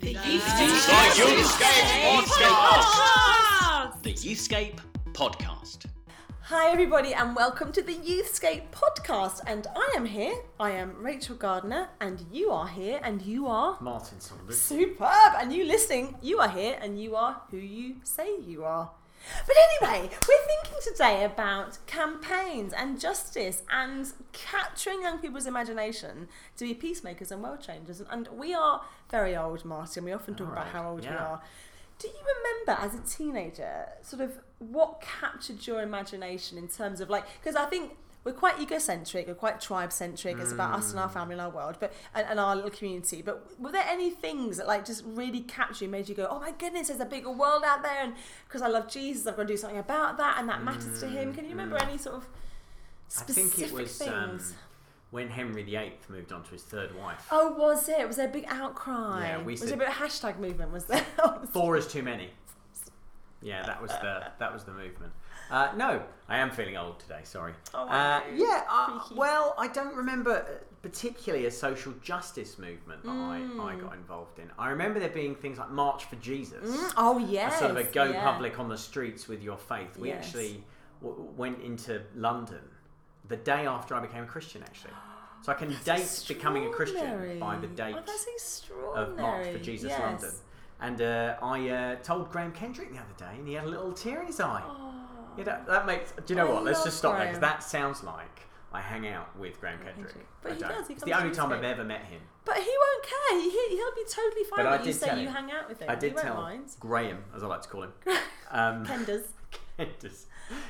The Youthscape Podcast. The Youthscape Podcast. Hi, everybody, and welcome to the Youthscape Podcast. And I am here. I am Rachel Gardner, and you are here, and you are Martin Saunders. superb. And you listening, you are here, and you are who you say you are. But anyway, we're thinking today about campaigns and justice and capturing young people's imagination to be peacemakers and world changers. And, and we are very old, Martin. We often talk about how old we are. Do you remember as a teenager, sort of what captured your imagination in terms of like, because I think we're quite egocentric, we're quite tribe centric, it's about us and our family and our world, but and, and our little community. But were there any things that like just really captured you, made you go, oh my goodness, there's a bigger world out there, and because I love Jesus, I've got to do something about that, and that matters to him. Can you remember any sort of I specific think it was um, things? when Henry VIII moved on to his third wife. Oh, was it? Was there a big outcry? Yeah, we was said- there a bit of hashtag movement? Was there? Four is too many. Yeah, that was the that was the movement. Uh, no, I am feeling old today. Sorry. Oh, uh, yeah. Uh, well, I don't remember particularly a social justice movement that I, I Mm. got involved in. I remember there being things like March for Jesus. oh a yes, sort of a go yeah. public on the streets with your faith. We Yes. actually w- went into London the day after I became a Christian, actually. So I can date becoming a Christian by the date Oh, of March for Jesus yes. London. And uh, I uh, told Graham Kendrick the other day, and he had a little tear in his eye. Oh. You know, that makes. Do you know I what? Let's love just stop there because Graham. that sounds like I hang out with Graham Kendrick. Kendrick. But I he don't. does, he it's comes the only to time I've ever met him. But he won't care. He, he'll be totally fine But I with you did say you him. hang out with him. I did he won't tell mind. Graham, as I like to call him. Um, Kenders. Kenders.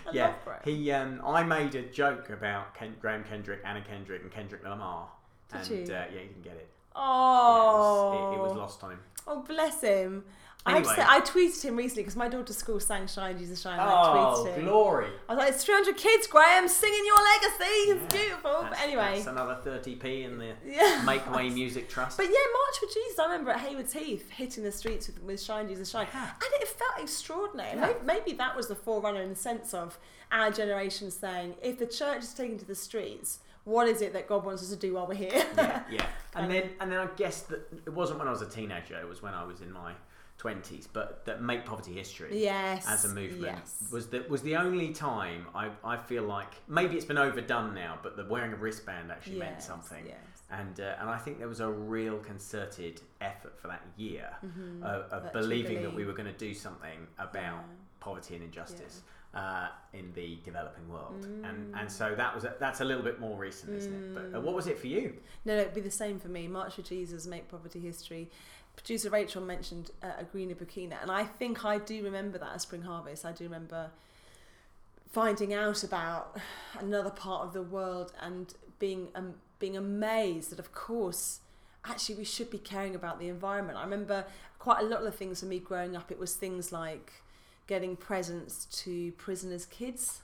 I yeah, love Graham. he. Um, I made a joke about Ken, Graham Kendrick, Anna Kendrick, and Kendrick Lamar, Did and you? Uh, yeah, he didn't get it. Oh. Yeah, it, was, it, it was lost on him. Oh, bless him. I, Anyway. say, I tweeted him recently because my daughter's school sang Shine Jesus Shine. and I Oh, tweeted him. glory! I was like, it's 300 kids, Graham, singing your legacy. It's Yeah, beautiful. But anyway. that's another thirty p in the Yeah. Make Way Music Trust. But yeah, March for Jesus, I remember at Hayward's Heath hitting the streets with, with Shine Jesus Shine. Yeah. And it felt extraordinary. Yeah. Maybe, maybe that was the forerunner in the sense of our generation saying, if the church is taken to the streets, what is it that God wants us to do while we're here? yeah, yeah. And then and then I guess that it wasn't when I was a teenager. It was when I was in my twenties. But that Make Poverty History. yes. As a movement Yes. was the was the only time I, I feel like maybe it's been overdone now, but the wearing a wristband actually meant something. yes. And uh, and I think there was a real concerted effort for that year Mhm. of, of That believing that we were going to do something about Yeah. poverty and injustice uh, in the developing world. And Mm. and so that was a, that's a little bit more recent, isn't it? But uh, what was it for you? No, no, it'd be the same for me. March for Jesus, Make Poverty History. Producer Rachel mentioned uh, a greener Burkina, and I think I do remember that at Spring Harvest. I do remember finding out about another part of the world and being um, being amazed that, of course, actually we should be caring about the environment. I remember quite a lot of the things for me growing up. It was things like getting presents to prisoners' kids.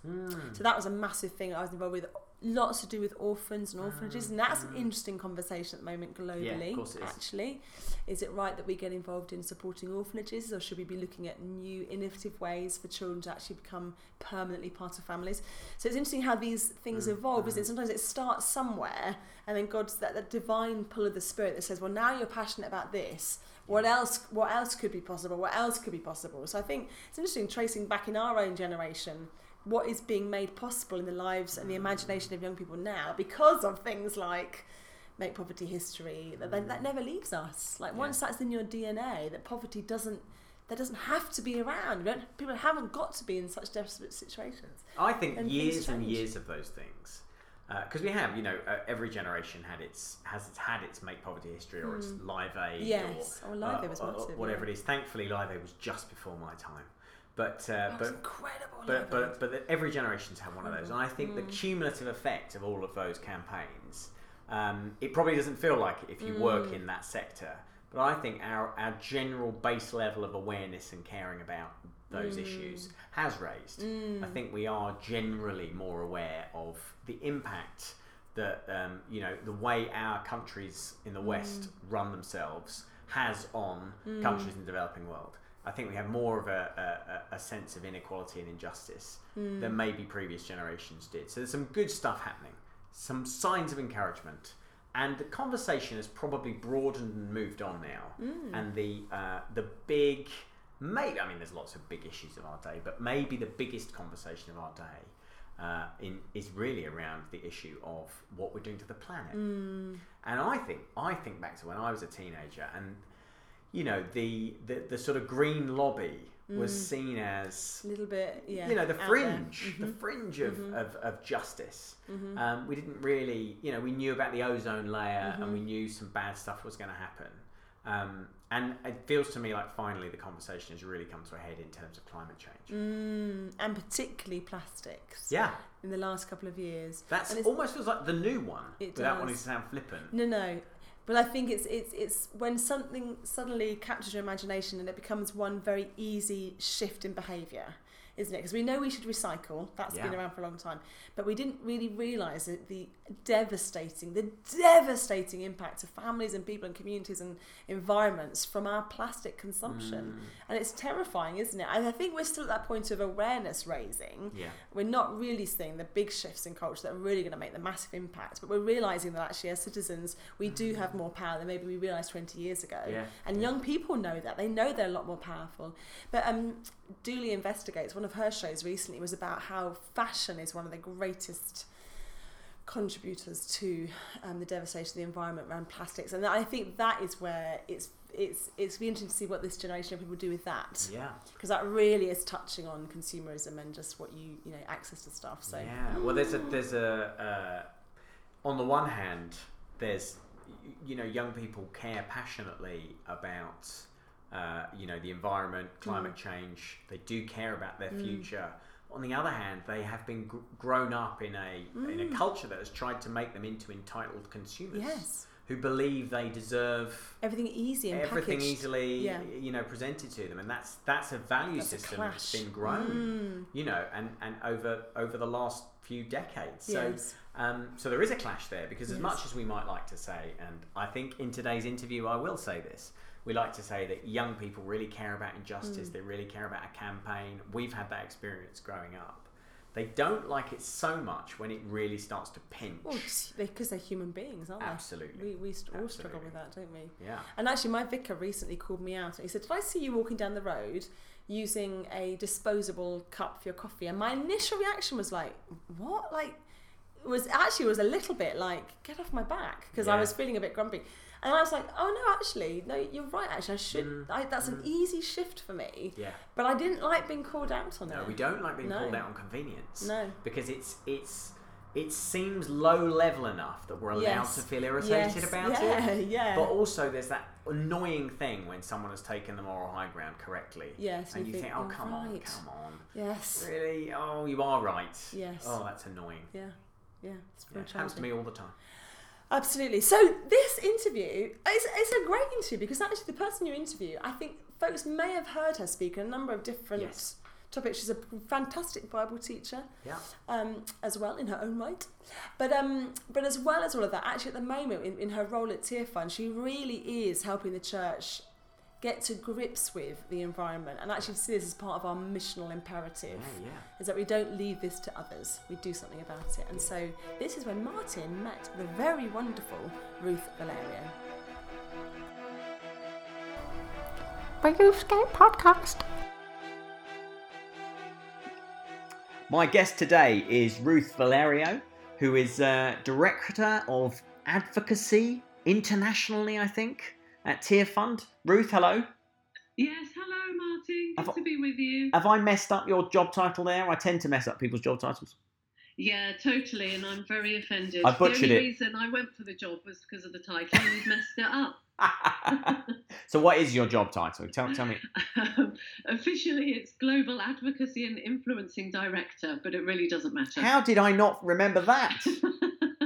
So that was a massive thing I was involved with. Lots to do with orphans and orphanages, and that's an mm. interesting conversation at the moment globally. course it is. Actually, is it right that we get involved in supporting orphanages, or should we be looking at new, innovative ways for children to actually become permanently part of families? So it's interesting how these things mm, evolve, isn't it? Mm. Sometimes it starts somewhere, and then God's that, that divine pull of the Spirit that says, "Well, now you're passionate about this." What else? What else could be possible? What else could be possible? So I think it's interesting tracing back in our own generation what is being made possible in the lives and the imagination of young people now because of things like make poverty history that, that, that never leaves us like once that's in your dna that poverty doesn't that doesn't have to be around people haven't got to be in such desperate situations I think And years and years of those things, because we have, you know, uh, every generation had its has its, had its make poverty history or its Live Aid, Mm. Yes. or, Oh, Live Aid uh, was or- or massive, whatever yeah. it is. Thankfully, Live Aid was just before my time, but uh, but incredible but but but that every generation's had one of those, and I think the Mm. cumulative effect of all of those campaigns, um, it probably doesn't feel like it if you work Mm. in that sector. But I think our our general base level of awareness and caring about those issues has raised. I think we are generally more aware of the impact that um, you know the way our countries in the West run themselves has on countries in the developing world. I think we have more of a, a, a sense of inequality and injustice than maybe previous generations did. So there's some good stuff happening, some signs of encouragement, and the conversation has probably broadened and moved on now. Mm. And the uh, the big, maybe I mean, there's lots of big issues of our day, but maybe the biggest conversation of our day uh, in is really around the issue of what we're doing to the planet. Mm. And I think I think back to when I was a teenager, and you know the the, the sort of green lobby was seen as A little bit, yeah. you know the fringe, the Mhm. fringe of, of, of justice. Mhm. Um, we didn't really, you know, we knew about the ozone layer and Mm-hmm. we knew some bad stuff was going to happen. Um, and it feels to me like finally the conversation has really come to a head in terms of climate change. Mm, and particularly plastics. Yeah, In the last couple of years. that's And almost feels like the new one It without does. wanting to sound flippant. No, no. But I think it's it's it's when something suddenly captures your imagination and it becomes one very easy shift in behaviour, isn't it? Because we know we should recycle. That's been around for a long time, but we didn't really realise the devastating, the devastating impact to families and people and communities and environments from our plastic consumption. Mm. And it's terrifying, isn't it? And I think we're still at that point of awareness raising Yeah. we're not really seeing the big shifts in culture that are really going to make the massive impact, but we're realizing that actually as citizens we do have more power than maybe we realized 20 years ago. Yeah, And yeah. young people know that. They know they're a lot more powerful. But um, Dooley Investigates, one of her shows recently was about how fashion is one of the greatest contributors to um, the devastation of the environment around plastics. And I think that is where it's it's it's be interesting to see what this generation of people do with that Yeah. because that really is touching on consumerism and just what you you know access to stuff. So Yeah. Well, there's a there's a uh, on the one hand, there's you know young people care passionately about uh, you know the environment, climate change. They do care about their future. On the other hand, they have been gr- grown up in a in a culture that has tried to make them into entitled consumers yes, who believe they deserve everything easy and everything packaged. easily Yeah. you know presented to them and that's that's a value That's a system that's clash. been grown Mm. you know and and over over the last few decades so Yes. um, so there is a clash there because as Yes. much as we might like to say and i think in today's interview i will say this we like to say that young people really care about injustice Mm. they really care about a campaign we've had that experience growing up they don't like it so much when it really starts to pinch Well, because they're human beings, aren't they? Absolutely. We, we st- all struggle with that, don't we? yeah And actually, my vicar recently called me out. And he said, "Did I see you walking down the road using a disposable cup for your coffee?" And my initial reaction was like, "What?" Like, it was actually was a little bit like, "Get off my back," because I was feeling a bit grumpy. And I was like, "Oh no, actually, no, you're right. Actually, I should. Mm, I, that's an easy shift for me." yeah But I didn't like being called out on that. No, it. we don't like being No. called out on convenience. No. Because it's it's it seems low level enough that we're allowed Yes. to feel irritated Yes. about yeah, it. Yeah, But also there's that annoying thing when someone has taken the moral high ground correctly. Yes, And you you think, think, oh "You're come on, come on. yes. Really? Oh you are right. Yes. Oh that's annoying. Yeah. Yeah. It's Yeah, it happens to me all the time. Absolutely. So this interview is it's a great interview because actually the person you interview, I think folks may have heard her speak on a number of different Yes. topics. She's a fantastic Bible teacher Yeah. um, as well in her own right. But um, but as well as all of that, actually at the moment in, in her role at Tear Fund, she really is helping the church get to grips with the environment and actually see this as part of our missional imperative Yeah, yeah. is that we don't leave this to others. We do something about it. And so this is when Martin met the very wonderful Ruth Valerio. The Podcast. My guest today is Ruth Valerio, who is uh, Director of Advocacy internationally, I think, at Tearfund. Ruth, hello. Yes, hello, Martin. Good Have to be with you. Have I messed up your job title there? I tend to mess up people's job titles. yeah, totally, and I'm very offended. I butchered the it. only reason I went for the job was because of the title. You've messed it up. so, what is your job title? Tell, tell me. Um, officially, it's Global Advocacy and Influencing Director, but it really doesn't matter. How did I not remember that?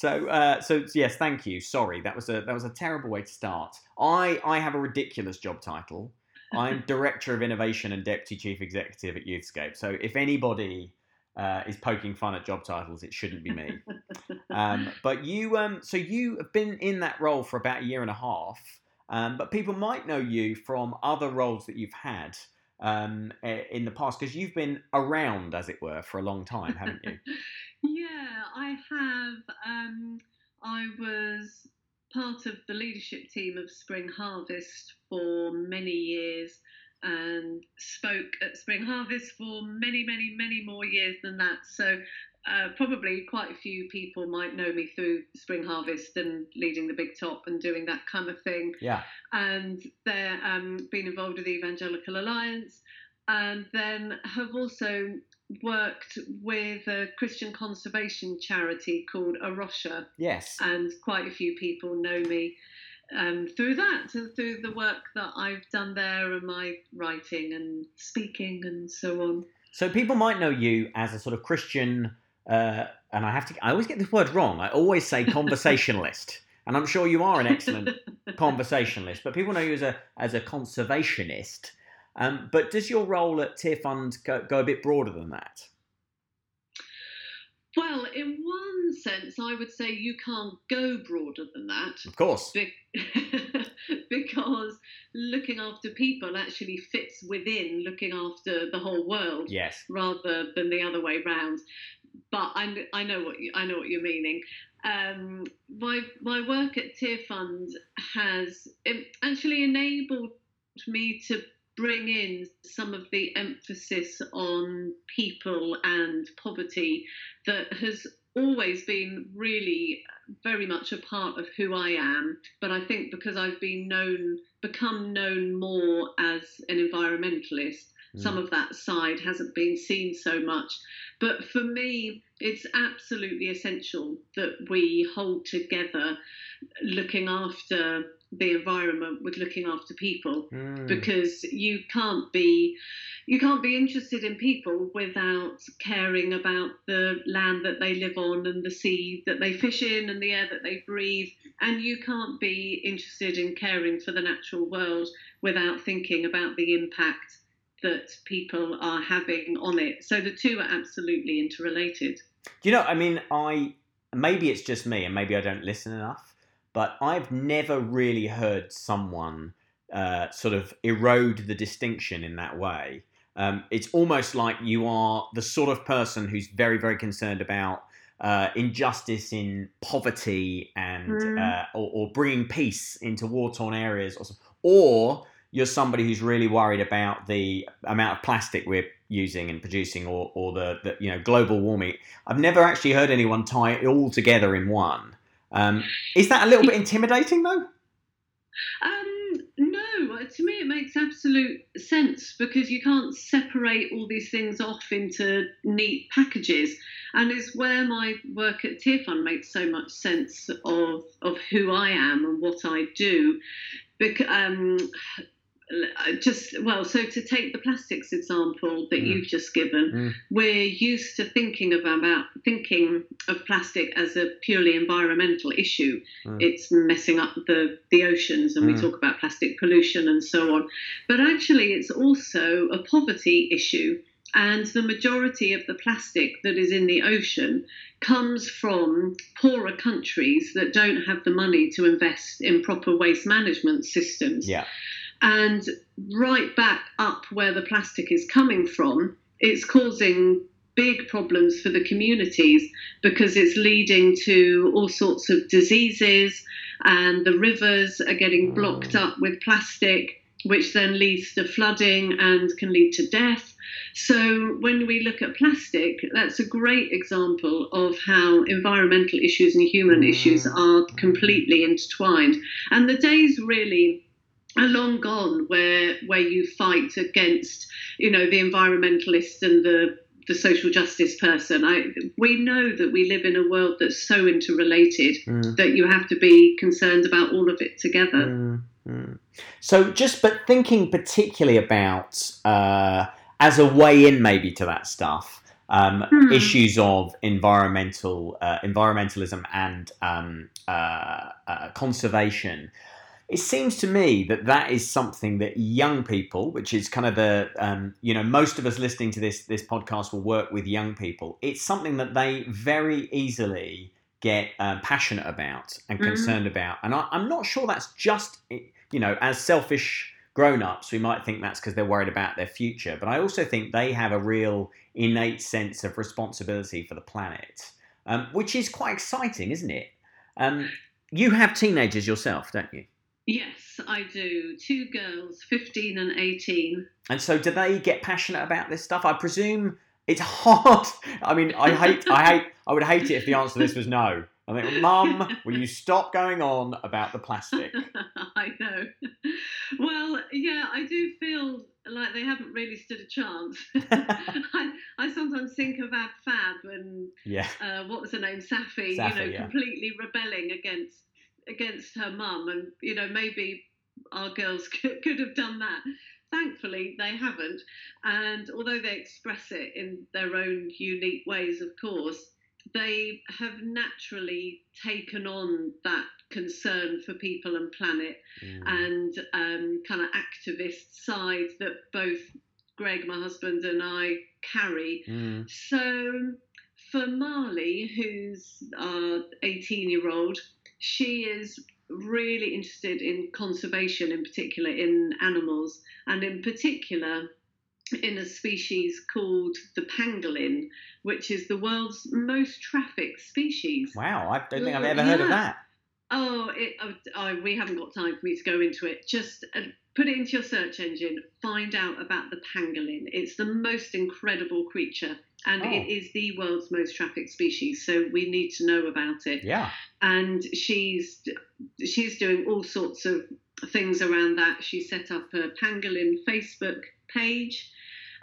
So, uh, so yes, thank you. Sorry, that was a that was a terrible way to start. I I have a ridiculous job title. I'm Director of Innovation and Deputy Chief Executive at Youthscape. So, if anybody uh, is poking fun at job titles, it shouldn't be me. um, but you, um, so you have been in that role for about a year and a half. Um, but people might know you from other roles that you've had. um, eh, in the past because you've been around, as it were, for a long time, haven't you? yeah, I have. Um, I was part of the leadership team of Spring Harvest for many years and spoke at Spring Harvest for many, many, many more years than that. So uh, probably quite a few people might know me through Spring Harvest and leading the Big Top and doing that kind of thing. Yeah. And they're um, been involved with the Evangelical Alliance, and then have also worked with a Christian conservation charity called A Rocha, Yes. and quite a few people know me um, through that, and through the work that I've done there, and my writing and speaking and so on. So people might know you as a sort of Christian, uh, and I have to. I always get this word wrong. I always say conversationalist, and I'm sure you are an excellent conversationalist. But people know you as a as a conservationist. Um, but does your role at Tearfund go, go a bit broader than that? Well, in one sense, I would say you can't go broader than that. Of course. Be- because looking after people actually fits within looking after the whole world Yes. rather than the other way round. But I, I know what you, I know what you're meaning. Um, my my work at Tear Fund has actually enabled me to bring in some of the emphasis on people and poverty that has always been really very much a part of who I am. But I think because I've been known, become known more as an environmentalist, mm. some of that side hasn't been seen so much. But for me, it's absolutely essential that we hold together looking after the environment with looking after people Mm. because you can't be you can't be interested in people without caring about the land that they live on and the sea that they fish in and the air that they breathe and you can't be interested in caring for the natural world without thinking about the impact that people are having on it so the two are absolutely interrelated Do you know? I mean, I maybe it's just me, and maybe I don't listen enough. But I've never really heard someone uh, sort of erode the distinction in that way. Um, it's almost like you are the sort of person who's very, very concerned about uh, injustice in poverty and Mm. uh, or, or bringing peace into war-torn areas, or, or you're somebody who's really worried about the amount of plastic we're using and producing, or, or the, the you know global warming. I've never actually heard anyone tie it all together in one. Um, is that a little bit intimidating, though? Um, no, to me it makes absolute sense because you can't separate all these things off into neat packages, and it's where my work at Tear Fund makes so much sense of of who I am and what I do. Because um, just well, so to take the plastics example that Mm. you've just given, Mm. we're used to thinking of about thinking of plastic as a purely environmental issue. Mm. It's messing up the the oceans, and Mm. we talk about plastic pollution and so on. But actually, it's also a poverty issue. And the majority of the plastic that is in the ocean comes from poorer countries that don't have the money to invest in proper waste management systems. Yeah. And right back up where the plastic is coming from, it's causing big problems for the communities because it's leading to all sorts of diseases, and the rivers are getting blocked up with plastic, which then leads to flooding and can lead to death. So, when we look at plastic, that's a great example of how environmental issues and human issues mm. are completely intertwined. And the days really are long gone where where you fight against you know the environmentalist and the the social justice person i we know that we live in a world that's so interrelated Mm. that you have to be concerned about all of it together Mm, mm. So, just but thinking particularly about uh, as a way in, maybe to that stuff, um, Hmm. issues of environmental uh, environmentalism and um, uh, uh, conservation. It seems to me that that is something that young people, which is kind of the um, you know most of us listening to this this podcast will work with young people. It's something that they very easily get uh, passionate about and Mhm. concerned about, and I, I'm not sure that's just you know as selfish grown ups, we might think that's because they're worried about their future. But I also think they have a real innate sense of responsibility for the planet, um, which is quite exciting, isn't it? Um, you have teenagers yourself, don't you? Yes, I do. Two girls, 15 and 18. And so, do they get passionate about this stuff? I presume it's hard. I mean, I hate, I hate, I would hate it if the answer to this was no. I think, Mum, will you stop going on about the plastic? I know. Well, yeah, I do feel like they haven't really stood a chance. I, I sometimes think of Ab Fab and Yeah. uh, what was her name, Saffy, Saffy, you know, yeah. completely rebelling against against her mum, and you know maybe our girls could, could have done that. Thankfully, they haven't, and although they express it in their own unique ways, of course, they have naturally taken on that concern for people and planet Mm. and um, kind of activist side that both Greg, my husband, and I carry. Mm. So for Marley, who's our 18 year old, she is really interested in conservation, in particular in animals, and in particular in a species called the pangolin, which is the world's most trafficked species. Wow, I don't think I've ever heard of that. Oh, it, oh, oh, we haven't got time for me to go into it. Just uh, put it into your search engine, find out about the pangolin. It's the most incredible creature, and Oh. it is the world's most trafficked species. So we need to know about it. Yeah. And she's she's doing all sorts of things around that. She set up a pangolin Facebook page,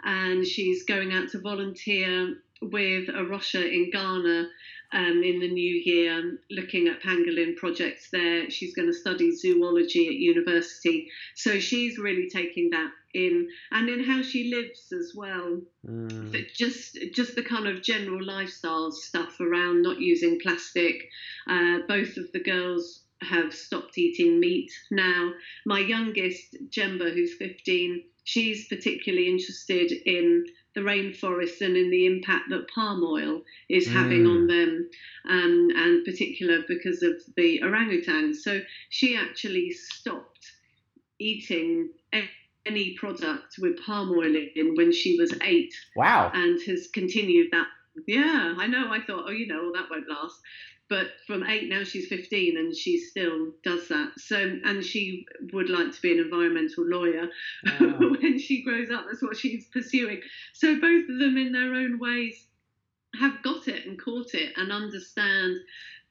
and she's going out to volunteer with a Rocha in Ghana um, in the new year, looking at pangolin projects there. She's going to study zoology at university, so she's really taking that in, and in how she lives as well. Mm. Just just the kind of general lifestyle stuff around not using plastic. Uh, both of the girls have stopped eating meat now. My youngest, Jemba, who's 15, she's particularly interested in the rainforest and in the impact that palm oil is having Mm. on them, um, and particular because of the orangutans. So she actually stopped eating any product with palm oil in when she was eight Wow. and has continued that. Yeah, I know. I thought, oh, you know, well, that won't last. But from eight now she's 15 and she still does that. So, and she would like to be an environmental lawyer Wow. when she grows up. That's what she's pursuing. So, both of them, in their own ways, have got it and caught it and understand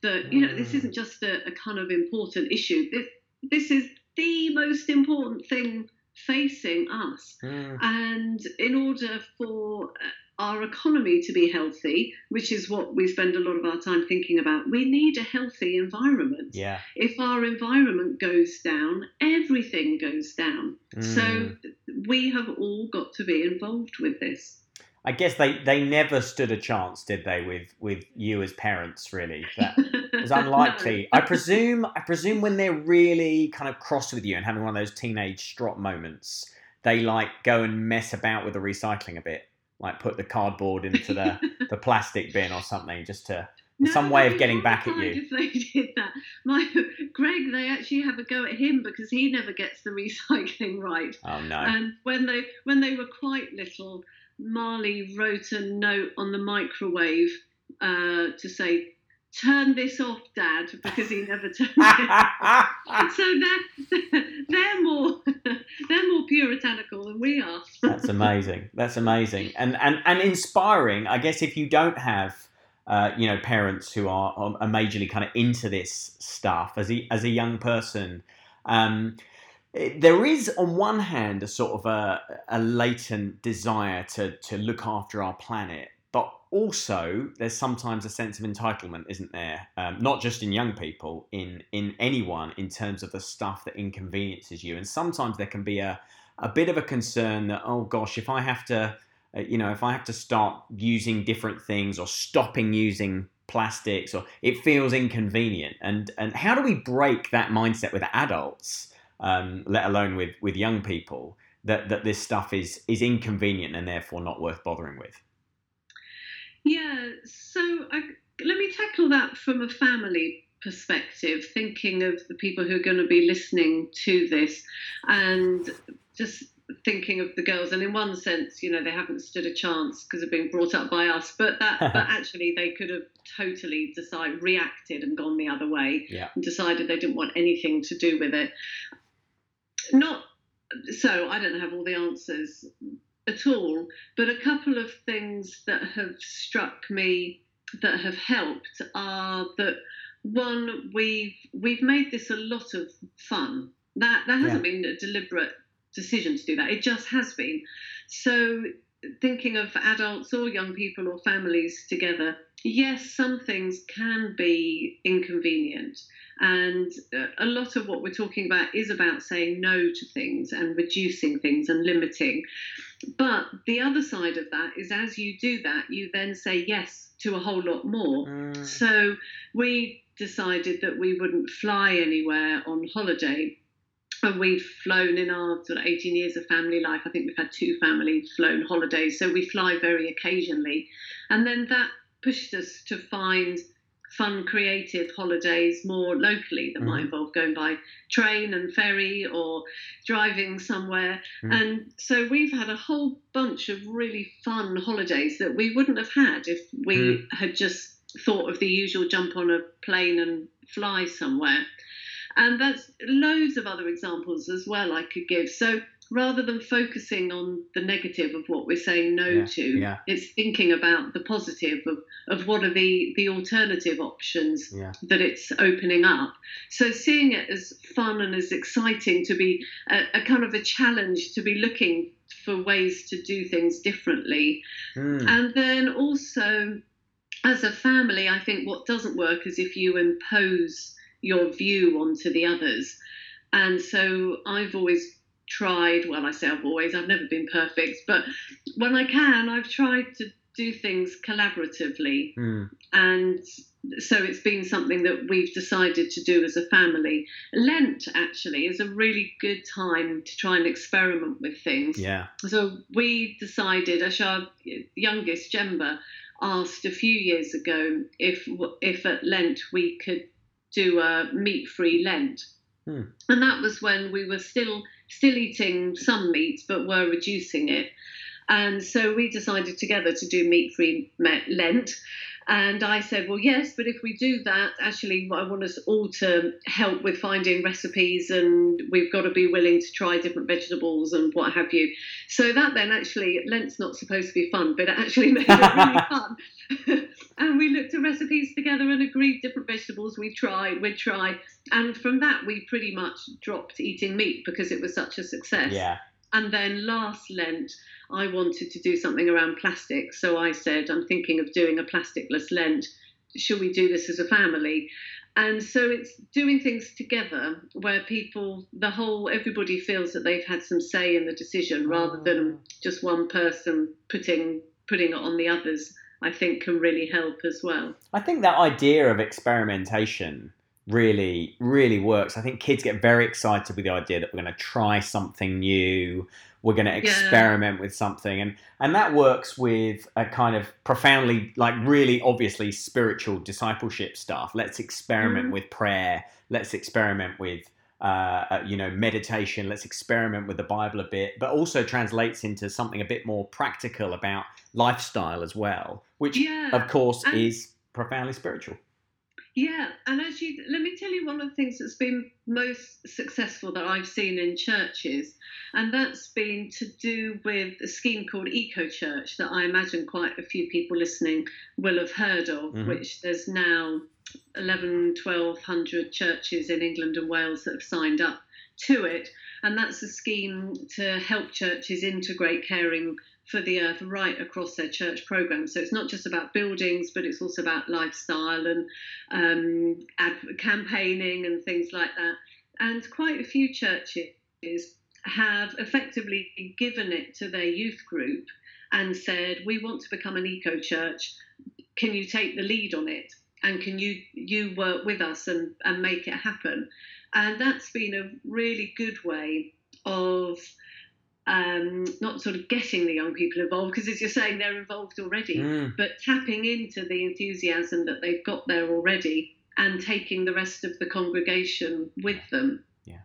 that, you know, this Mm. isn't just a, a kind of important issue. This, this is the most important thing facing us. Mm. And in order for our economy to be healthy, which is what we spend a lot of our time thinking about, we need a healthy environment. Yeah. If our environment goes down, everything goes down. So Mm. we have all got to be involved with this. I guess they, they never stood a chance, did they, with, with you as parents, really? That was unlikely. I presume I presume when they're really kind of cross with you and having one of those teenage strop moments, they like go and mess about with the recycling a bit. Like put the cardboard into the, the plastic bin or something just to some way of getting back at you. If they did that, my Greg, they actually have a go at him because he never gets the recycling right. Oh no. And when they when they were quite little, Marley wrote a note on the microwave uh, to say, "Turn this off, Dad," because he never turned it. So they're they're more they're more puritanical than we are. That's amazing. That's amazing, and and and inspiring. I guess if you don't have, uh, you know, parents who are, are majorly kind of into this stuff as a as a young person, um, there is on one hand a sort of a, a latent desire to to look after our planet, but also there's sometimes a sense of entitlement, isn't there? Um, not just in young people, in in anyone, in terms of the stuff that inconveniences you, and sometimes there can be a a bit of a concern that oh gosh, if I have to, uh, you know, if I have to start using different things or stopping using plastics, or it feels inconvenient, and and how do we break that mindset with adults, um, let alone with with young people, that that this stuff is is inconvenient and therefore not worth bothering with? Yeah, so I, let me tackle that from a family perspective, thinking of the people who are going to be listening to this, and just thinking of the girls. And in one sense, you know, they haven't stood a chance because of being brought up by us, but that, but actually, they could have totally decided, reacted, and gone the other way, Yeah. and decided they didn't want anything to do with it. Not so. I don't have all the answers at all, but a couple of things that have struck me that have helped are that one we've we've made this a lot of fun. That that hasn't been a deliberate decision to do that. It just has been. So thinking of adults or young people or families together, yes, some things can be inconvenient. And uh, a lot of what we're talking about is about saying no to things and reducing things and limiting. But the other side of that is as you do that, you then say yes to a whole lot more. Mm. So we decided that we wouldn't fly anywhere on holiday. And we've flown in our sort of 18 years of family life. I think we've had two family flown holidays. So we fly very occasionally. And then that pushed us to find fun, creative holidays more locally that might Mhm. involve going by train and ferry or driving somewhere. Mm. And so we've had a whole bunch of really fun holidays that we wouldn't have had if we Mm. had just thought of the usual jump on a plane and fly somewhere. And that's loads of other examples as well I could give. So rather than focusing on the negative of what we're saying no Yeah, to, yeah. it's thinking about the positive of, of what are the, the alternative options Yeah. that it's opening up. So seeing it as fun and as exciting to be a, a kind of a challenge to be looking for ways to do things differently. Mm. And then also, as a family, I think what doesn't work is if you impose your view onto the others. And so I've always tried, well, I say I've always, I've never been perfect, but when I can, I've tried to do things collaboratively. Mm. And so it's been something that we've decided to do as a family. Lent actually is a really good time to try and experiment with things. Yeah. So we decided, as our youngest, Jemba, asked a few years ago if if at Lent we could do a meat-free Lent, Hmm. and that was when we were still still eating some meat but were reducing it. And so we decided together to do meat-free Lent. And I said, well, yes, but if we do that, actually, I want us all to help with finding recipes, and we've got to be willing to try different vegetables and what have you. So that then actually, Lent's not supposed to be fun, but it actually made it really fun. and we looked at recipes together and agreed different vegetables we tried, we'd try. And from that, we pretty much dropped eating meat because it was such a success. Yeah. And then last Lent, I wanted to do something around plastic. So I said, I'm thinking of doing a plasticless Lent. Should we do this as a family? And so it's doing things together where people, the whole, everybody feels that they've had some say in the decision rather than mm. just one person putting putting it on the others. I think can really help as well. I think that idea of experimentation really, really works. I think kids get very excited with the idea that we're going to try something new, we're going to experiment with something, and and that works with a kind of profoundly, like really obviously spiritual discipleship stuff. Let's experiment Mhm. with prayer. Let's experiment with. Uh, uh, you know, meditation. Let's experiment with the Bible a bit, but also translates into something a bit more practical about lifestyle as well, which, Yeah, of course, and- is profoundly spiritual. Yeah, and actually, let me tell you one of the things that's been most successful that I've seen in churches, and that's been to do with a scheme called Eco Church that I imagine quite a few people listening will have heard of, Mhm. which there's now 11, 1200 churches in England and Wales that have signed up to it. And that's a scheme to help churches integrate caring for the earth right across their church programs. So it's not just about buildings, but it's also about lifestyle and um, ad- campaigning and things like that. And quite a few churches have effectively given it to their youth group and said, "We want to become an eco church. Can you take the lead on it? And can you you work with us and, and make it happen?" And that's been a really good way of um, not sort of getting the young people involved, because as you're saying, they're involved already Mm. but tapping into the enthusiasm that they've got there already and taking the rest of the congregation with them. Yeah.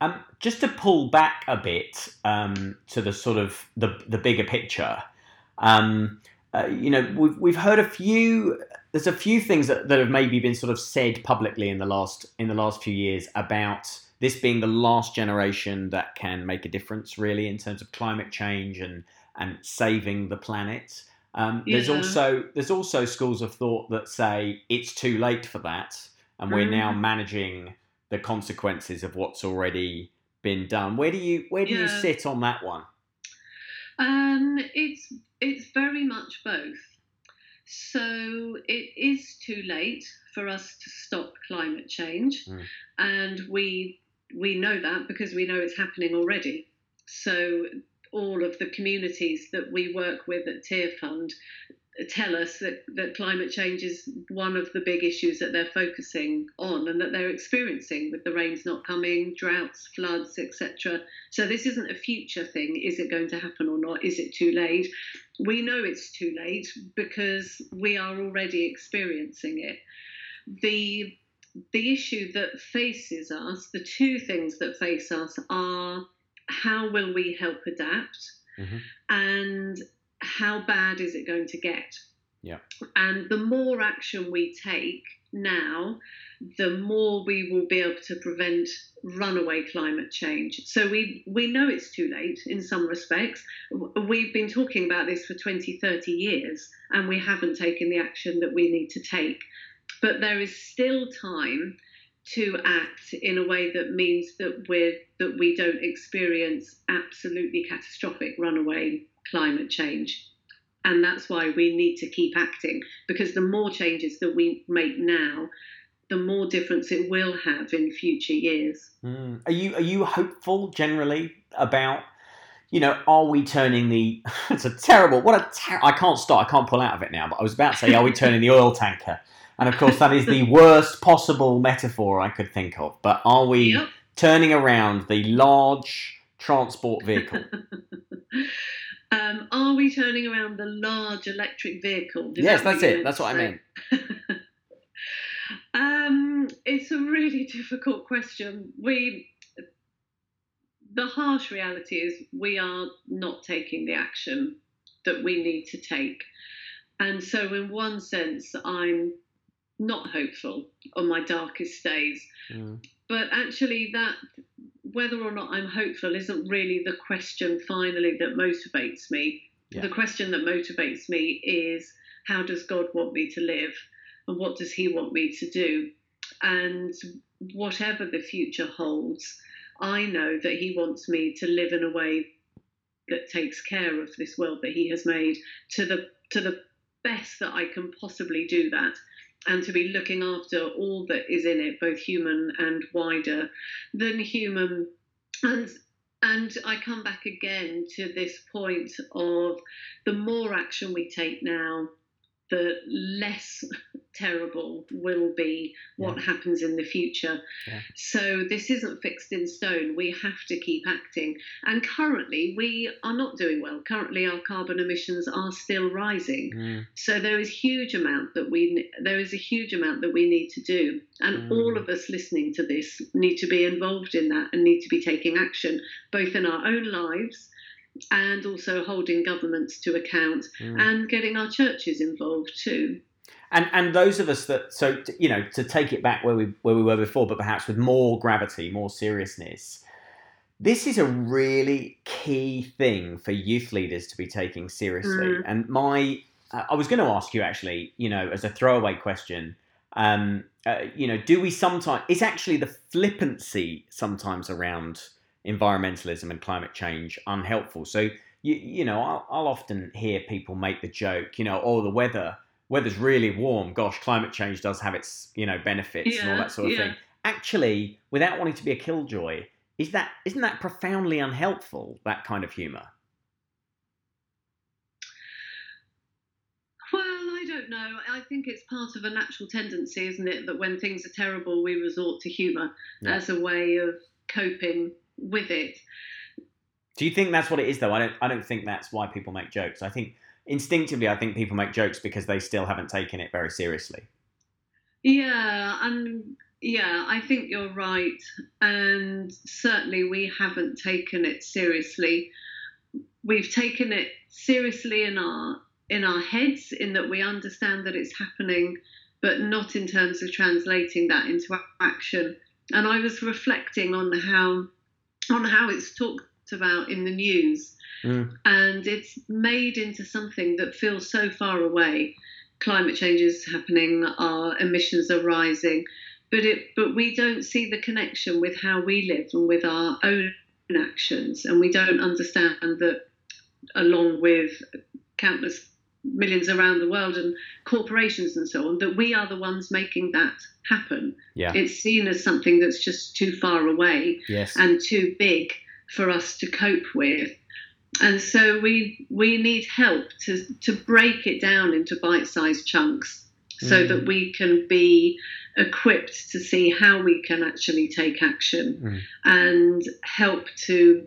Um, just to pull back a bit um, to the sort of the the bigger picture, um, uh, you know, we've we've heard a few. There's a few things that, that have maybe been sort of said publicly in the last in the last few years about this being the last generation that can make a difference, really, in terms of climate change and and saving the planet. Um, There's Yeah. also there's also schools of thought that say it's too late for that, and we're now Mm. managing the consequences of what's already been done. Where do you where do you sit on that one? Um, it's it's very much both. So it is too late for us to stop climate change, Mm. and we we know that because we know it's happening already. So all of the communities that we work with at Tier Fund tell us that, that climate change is one of the big issues that they're focusing on and that they're experiencing with the rains not coming, droughts, floods, etc. So this isn't a future thing. Is it going to happen or not? Is it too late? We know it's too late because we are already experiencing it. The the issue that faces us, the two things that face us are how will we help adapt Mhm. and how bad is it going to get? Yeah. And the more action we take now, the more we will be able to prevent runaway climate change. So we, we know it's too late in some respects. We've been talking about this for 20, 30 years, and we haven't taken the action that we need to take. But there is still time to act in a way that means that we're that we don't experience absolutely catastrophic runaway climate change. And that's why we need to keep acting because the more changes that we make now, the more difference it will have in future years. Mm. Are you are you hopeful generally about you know are we turning the it's a terrible what a ter- I can't start I can't pull out of it now but I was about to say are we turning the oil tanker and of course that is the worst possible metaphor I could think of but are we Yep. turning around the large transport vehicle um, are we turning around the large electric vehicle? Yes that that's it that's what I mean. um, it's a really difficult question. We, the harsh reality is, we are not taking the action that we need to take, and so in one sense, I'm not hopeful on my darkest days. Mm. But actually, that whether or not I'm hopeful isn't really the question finally that motivates me. Yeah. The question that motivates me is how does God want me to live and what does He want me to do? And whatever the future holds, I know that He wants me to live in a way that takes care of this world that He has made to the to the best that I can possibly do that and to be looking after all that is in it, both human and wider than human. And and I come back again to this point of the more action we take now, the less terrible will be what happens in the future. Yeah. So this isn't fixed in stone. We have to keep acting. And currently we are not doing well. Currently our carbon emissions are still rising. Mm. So there is huge amount that we there is a huge amount that we need to do, and Mm. all of us listening to this need to be involved in that and need to be taking action, both in our own lives and also holding governments to account Mm. and getting our churches involved too. And and those of us that so t- you know to take it back where we where we were before, but perhaps with more gravity, more seriousness. This is a really key thing for youth leaders to be taking seriously. Mm. And my, uh, I was going to ask you actually, you know, as a throwaway question, um, uh, you know, do we sometimes? It's actually the flippancy sometimes around environmentalism and climate change unhelpful? So you you know, I'll, I'll often hear people make the joke, you know, oh the weather weather's really warm. Gosh, climate change does have its you know benefits and all that sort of yeah. thing. Actually, without wanting to be a killjoy, is that isn't that profoundly unhelpful? That kind of humour. Well, I don't know. I think it's part of a natural tendency, isn't it, that when things are terrible, we resort to humour Yeah. as a way of coping with it. Do you think that's what it is though? I don't I don't think that's why people make jokes. I think instinctively I think people make jokes because they still haven't taken it very seriously. Yeah, and yeah, I think you're right. And certainly we haven't taken it seriously. We've taken it seriously in our in our heads in that we understand that it's happening, but not in terms of translating that into action. And I was reflecting on how on how it's talked about in the news. Mm. And it's made into something that feels so far away. Climate change is happening, our emissions are rising, but it but we don't see the connection with how we live and with our own actions, and we don't understand that along with countless millions around the world and corporations and so on, that we are the ones making that happen. Yeah. It's seen as something that's just too far away Yes. and too big for us to cope with. And so we we need help to to break it down into bite-sized chunks so Mm. that we can be equipped to see how we can actually take action Mm. and help to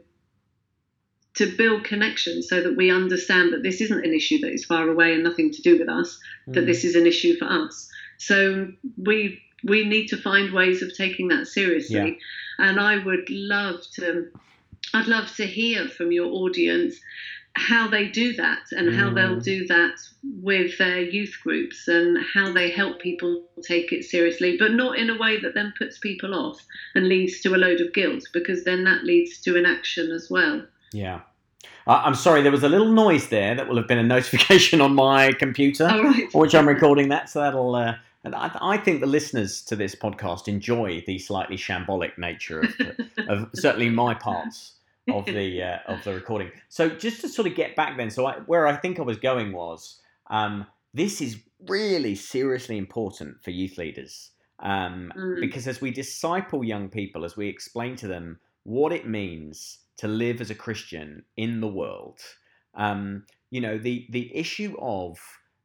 to build connections so that we understand that this isn't an issue that is far away and nothing to do with us that Mm. this is an issue for us so we we need to find ways of taking that seriously and i would love to i'd love to hear from your audience how they do that and how they'll Mm. do that with their youth groups and how they help people take it seriously but not in a way that then puts people off and leads to a load of guilt because then that leads to inaction as well Yeah. I'm sorry, there was a little noise there that will have been a notification on my computer, right for which I'm recording that. So that'll. Uh, and I, I think the listeners to this podcast enjoy the slightly shambolic nature of, of certainly my parts of the uh, of the recording. So just to sort of get back then, so I, where I think I was going was um, this is really seriously important for youth leaders um, Mm. because as we disciple young people, as we explain to them what it means to live as a Christian in the world, um, you know, the the issue of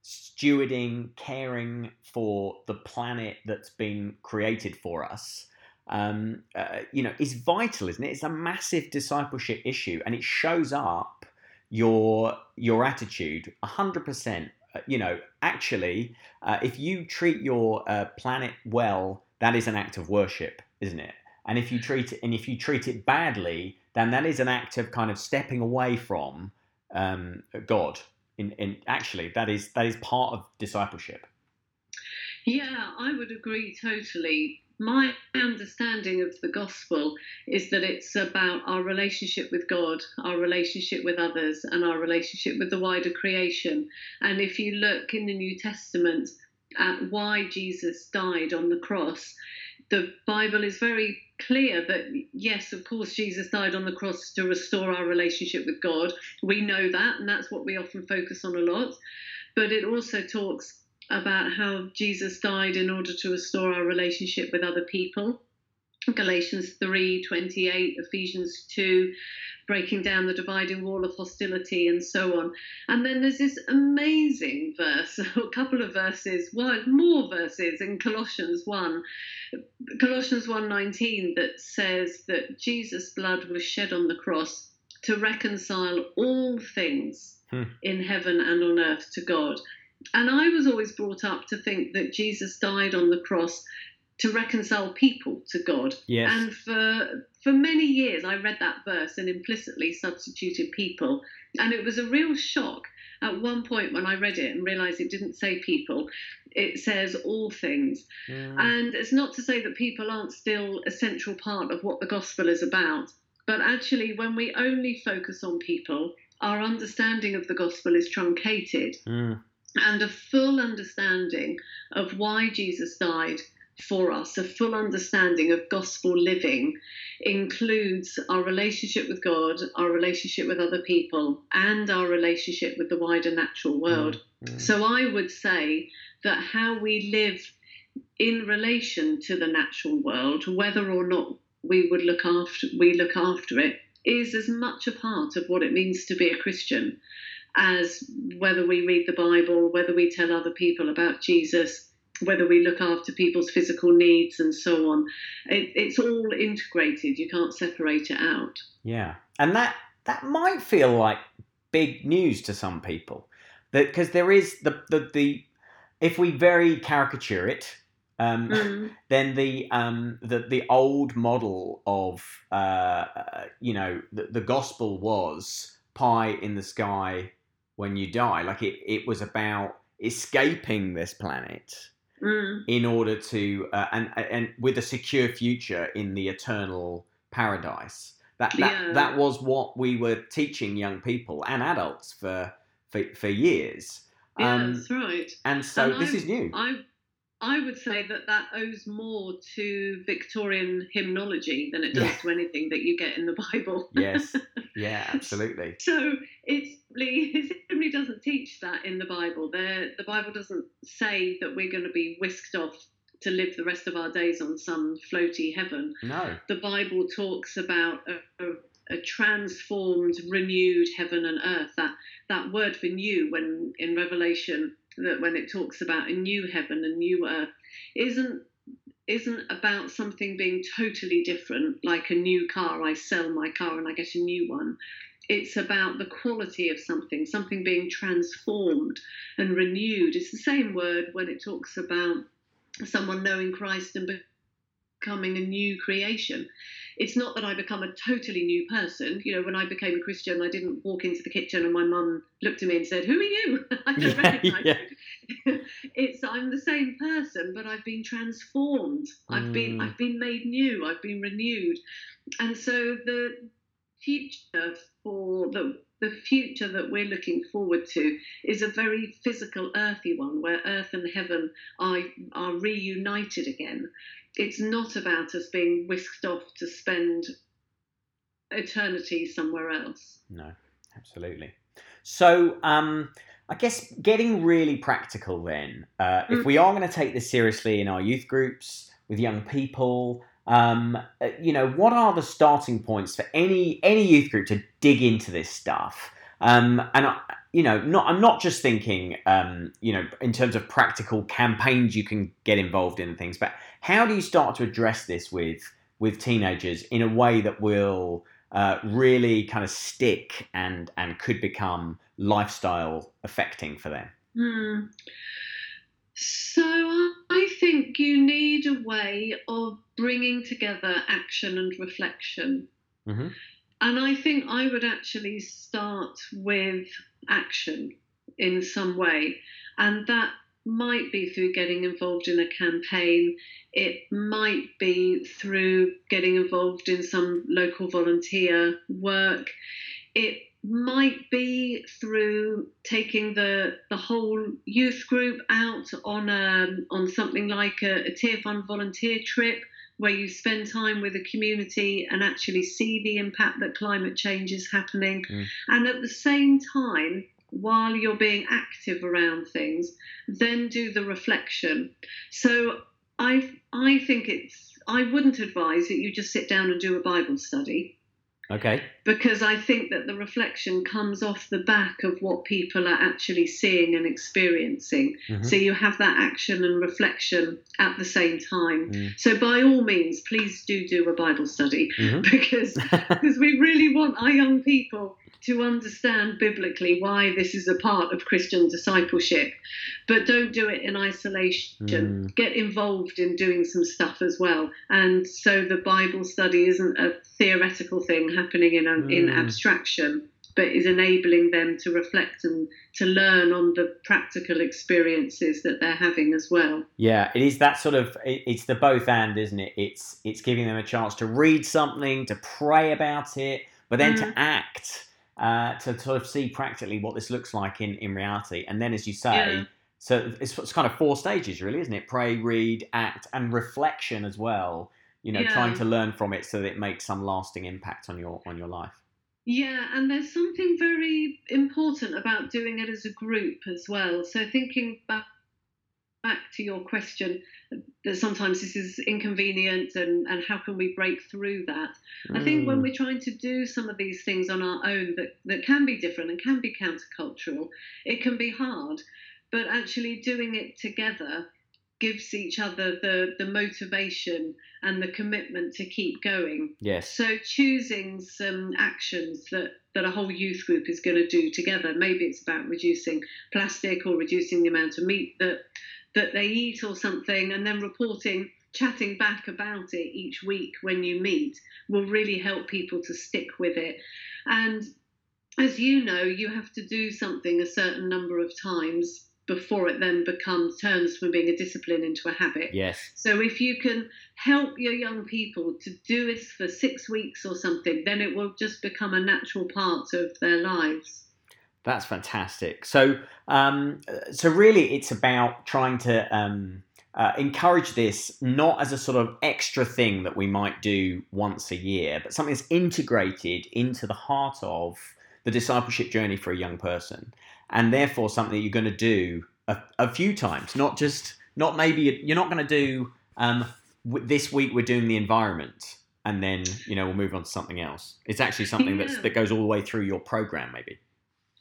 stewarding, caring for the planet that's been created for us, um, uh, you know, is vital, isn't it? It's a massive discipleship issue, and it shows up your your attitude hundred percent. Uh, You know, actually, uh, if you treat your uh, planet well, that is an act of worship, isn't it? And if you treat it, and if you treat it badly, then that is an act of kind of stepping away from um, God. In, in actually, that is that is part of discipleship. Yeah, I would agree totally. My understanding of the gospel is that it's about our relationship with God, our relationship with others, and our relationship with the wider creation. And if you look in the New Testament at why Jesus died on the cross, the Bible is very clear that, yes, of course, Jesus died on the cross to restore our relationship with God. We know that, and that's what we often focus on a lot. But it also talks about how Jesus died in order to restore our relationship with other people. Galatians 3 28, Ephesians 2, breaking down the dividing wall of hostility, and so on. And then there's this amazing verse, a couple of verses, well, more verses in Colossians 1, Colossians 1:19 that says that Jesus' blood was shed on the cross to reconcile all things Hmm. in heaven and on earth to God. And I was always brought up to think that Jesus died on the cross to reconcile people to God. Yes. And for for many years I read that verse and implicitly substituted people. And it was a real shock at one point when I read it and realized it didn't say people. It says all things. Mm. And it's not to say that people aren't still a central part of what the gospel is about, but actually, when we only focus on people, our understanding of the gospel is truncated, Mm. And a full understanding of why Jesus died for us, a full understanding of gospel living, includes our relationship with God, our relationship with other people, and our relationship with the wider natural world. Mm. So I would say that how we live in relation to the natural world, whether or not we would look after we look after it, is as much a part of what it means to be a Christian as whether we read the Bible, whether we tell other people about Jesus, whether we look after people's physical needs and so on. It, it's all integrated. You can't separate it out. Yeah, and that that might feel like big news to some people, that because there is the, the the if we very caricature it, Um, Mm. then the um the the old model of uh, uh you know the, the gospel was pie in the sky when you die like it it was about escaping this planet Mm. in order to uh, and and with a secure future in the eternal paradise that that, Yeah. that was what we were teaching young people and adults for for, for years Yeah, um, that's right. and so And this I- is new I I would say that that owes more to Victorian hymnology than it does Yeah. to anything that you get in the Bible. yes yeah absolutely So it's it simply doesn't teach that in the Bible. The the Bible doesn't say that we're going to be whisked off to live the rest of our days on some floaty heaven. no The Bible talks about a, a, a transformed, renewed heaven and earth. That that word for new, when in Revelation, that when it talks about a new heaven and new earth, isn't isn't about something being totally different, like a new car. I sell my car and I get a new one. It's about the quality of something, something being transformed and renewed. It's the same word when it talks about someone knowing Christ and becoming a new creation. It's not that I become a totally new person. You know, when I became a Christian, I didn't walk into the kitchen and my mum looked at me and said, "Who are you?" I don't Yeah, recognise yeah. you. it's I'm the same person, but I've been transformed. I've been Mm. I've been made new. I've been renewed, and so the future for the the future that we're looking forward to is a very physical, earthy one, where earth and heaven are are reunited again. It's not about us being whisked off to spend eternity somewhere else. No, absolutely. So, um, I guess getting really practical then, uh, if Mm. we are going to take this seriously in our youth groups with young people, um, uh, you know, what are the starting points for any any youth group to dig into this stuff? Um, and I, you know, not I'm not just thinking, um, you know, in terms of practical campaigns you can get involved in and things, but how do you start to address this with with teenagers in a way that will uh, really kind of stick and and could become lifestyle affecting for them. Hmm. So I think you need a way of bringing together action and reflection. Mhm. And I think I would actually start with action in some way. And that might be through getting involved in a campaign. It might be through getting involved in some local volunteer work. It might be through taking the the whole youth group out on um on something like a, a Tearfund volunteer trip where you spend time with the community and actually see the impact that climate change is happening Mm. and at the same time while you're being active around things then do the reflection so i i think it's i wouldn't advise that you just sit down and do a bible study Okay. because I think that the reflection comes off the back of what people are actually seeing and experiencing. Mhm. So you have that action and reflection at the same time. Mm. So by all means, please do do a Bible study Mhm. because because we really want our young people to understand biblically why this is a part of Christian discipleship. But don't do it in isolation. Mm. Get involved in doing some stuff as well. And so the Bible study isn't a theoretical thing happening in, a, in Mm. abstraction, but is enabling them to reflect and to learn on the practical experiences that they're having as well. Yeah, it is that sort of. It's the both and, isn't it? It's it's giving them a chance to read something, to pray about it, but then to Mm. act, uh, to sort of see practically what this looks like in in reality, and then, as you say. Yeah. So it's, it's kind of four stages, really, isn't it? Pray, read, act, and reflection as well. You know, Yeah. trying to learn from it so that it makes some lasting impact on your on your life. Yeah, and there's something very important about doing it as a group as well. So thinking back back to your question that sometimes this is inconvenient and, and how can we break through that? I think when Mm. we're trying to do some of these things on our own that, that can be different and can be countercultural, it can be hard. But actually doing it together gives each other the, the motivation and the commitment to keep going. yes, So choosing some actions that, that a whole youth group is going to do together. Maybe it's about reducing plastic or reducing the amount of meat that that they eat or something and then reporting chatting back about it each week when you meet will really help people to stick with it and as you know you have to do something a certain number of times before it then becomes turns from being a discipline into a habit Yes. so if you can help your young people to do this for six weeks or something, then it will just become a natural part of their lives. That's fantastic. So, um, so really, it's about trying to um, uh, encourage this not as a sort of extra thing that we might do once a year, but something that's integrated into the heart of the discipleship journey for a young person, and therefore something that you're going to do a, a few times, not just not maybe you're not going to do. Um, w- this week we're doing the environment, and then you know we'll move on to something else. It's actually something that's that goes all the way through your program, maybe.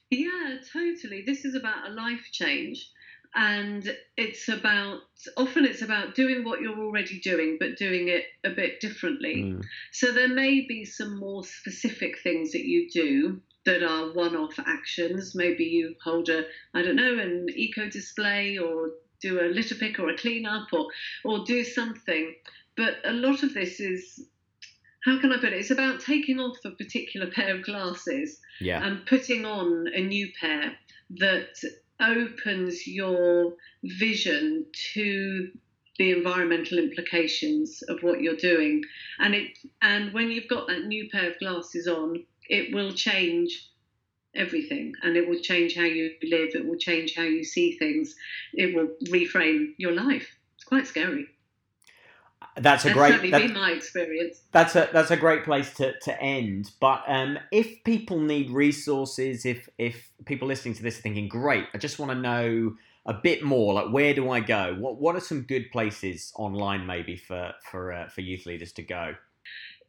Yeah, totally. This is about a life change. And it's about, often it's about doing what you're already doing, but doing it a bit differently. Mm. So there may be some more specific things that you do that are one-off actions. Maybe you hold a, I don't know, an eco display or do a litter pick or a clean up or or do something. But a lot of this is how can I put it? It's about taking off a particular pair of glasses Yeah. and putting on a new pair that opens your vision to the environmental implications of what you're doing. And it and when you've got that new pair of glasses on it will change everything. And it will change how you live. It will change how you see things. It will reframe your life. It's quite scary That's a that's great. certainly that- been my experience that's a that's a great place to, to end. But um, if people need resources, if if people listening to this are thinking, great, I just want to know a bit more. Like, where do I go? What what are some good places online, maybe for for uh, for youth leaders to go?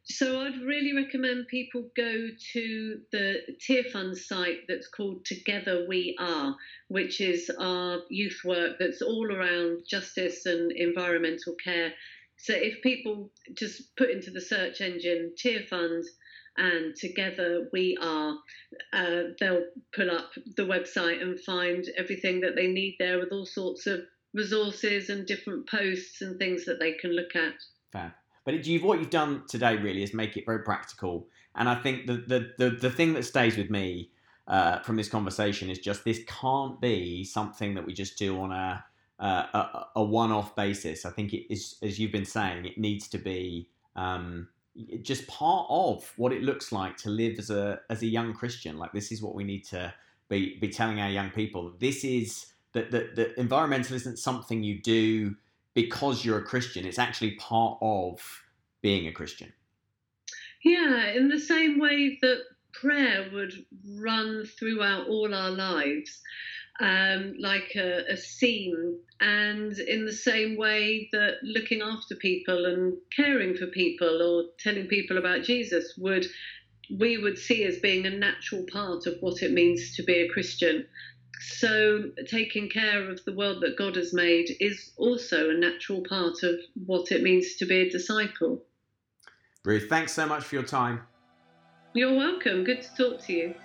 So I'd really recommend people go to the Tearfund site that's called Together We Are, which is our youth work that's all around justice and environmental care. So if people just put into the search engine Tearfund and Together We Are, uh, they'll pull up the website and find everything that they need there with all sorts of resources and different posts and things that they can look at. Fab. But you've what you've done today really is make it very practical, and I think the the the, the thing that stays with me uh, from this conversation is just this can't be something that we just do on a uh, a, a one-off basis. I think it is, as you've been saying, it needs to be um, just part of what it looks like to live as a as a young Christian. Like this is what we need to be be telling our young people. This is that that that environmental isn't something you do because you're a Christian. It's actually part of being a Christian. Yeah, in the same way that prayer would run throughout all our lives, um, like a, a scene, and in the same way that looking after people and caring for people or telling people about Jesus would we would see as being a natural part of what it means to be a Christian. So, taking care of the world that God has made is also a natural part of what it means to be a disciple. Ruth, thanks so much for your time. You're welcome. Good to talk to you.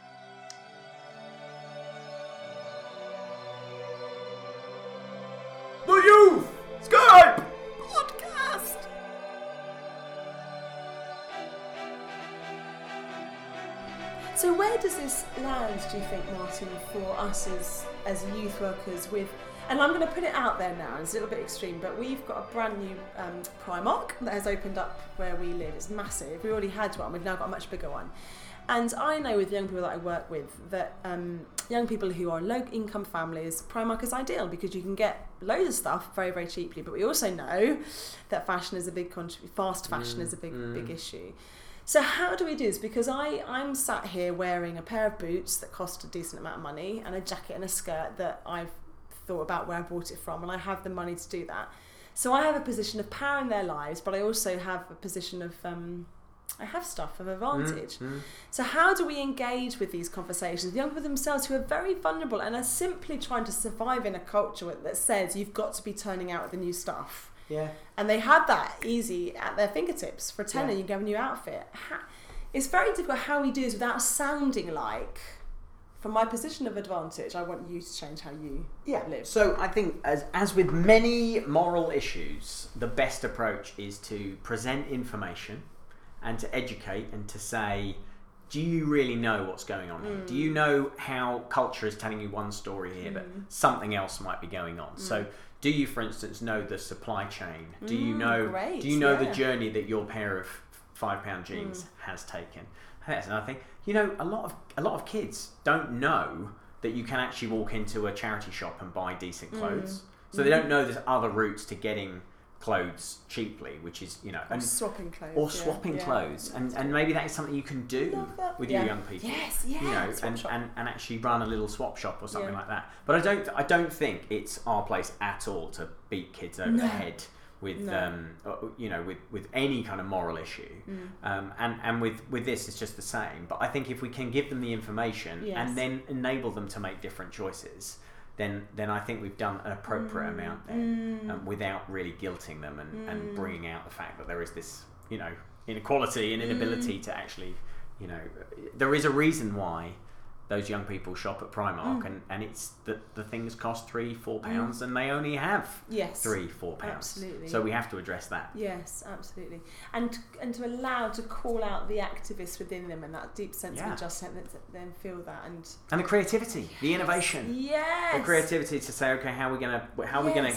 This do you think, Martin, for us as as youth workers with and I'm going to put it out there now, it's a little bit extreme, but we've got a brand new um, Primark that has opened up where we live. It's massive. We already had one, we've now got a much bigger one. And I know with young people that I work with that um, young people who are low income families, Primark is ideal because you can get loads of stuff very, very cheaply. But we also know that fashion is a big fast fashion is a big, big issue. So how do we do this? Because I, I'm sat here wearing a pair of boots that cost a decent amount of money and a jacket and a skirt that I've thought about where I bought it from and I have the money to do that. So I have a position of power in their lives, but I also have a position of um, I have stuff of advantage. So how do we engage with these conversations with young people themselves who are very vulnerable and are simply trying to survive in a culture that says you've got to be turning out the new stuff? Yeah. and they had that easy at their fingertips for a tenner. Yeah. You get a new outfit. It's very difficult how we do this without sounding like from my position of advantage, I want you to change how you yeah. live. So I think, as as with many moral issues, the best approach is to present information and to educate and to say, do you really know what's going on here? Do Mm. you know how culture is telling you one story here, but something else might be going on? Mm. So. Do you, for instance, know the supply chain? Do you Mm, know? great, do you know the journey that your pair of five pound jeans Mm. has taken? That's another thing. You know, a lot of a lot of kids don't know that you can actually walk into a charity shop and buy decent Mm. clothes. So they don't know there's other routes to getting clothes cheaply, which is you know, Or swapping clothes. or swapping yeah. clothes, and and maybe that is something you can do with Yeah. your young people. Yes, yeah. You know, swap and, shop. and, and actually run a little swap shop or something Yeah. like that. But I don't I don't think it's our place at all to beat kids over No. the head with No. um uh, you know with with any kind of moral issue. Mm. Um, and and with with this it's just the same. But I think if we can give them the information Yes. and then enable them to make different choices. Then, then I think we've done an appropriate amount there, Mm. um, without really guilting them and, and bringing out the fact that there is this, you know, inequality and inability to actually, you know, there is a reason why those young people shop at Primark, mm. and, and it's that the things cost three, four pounds, mm. and they only have Yes. three, four pounds. Absolutely. So we have to address that. Yes, absolutely, and and to allow to call out the activists within them and that deep sense Yeah. of injustice, then feel that and And the creativity, the innovation, yes, the creativity to say, okay, how are we gonna, how are we gonna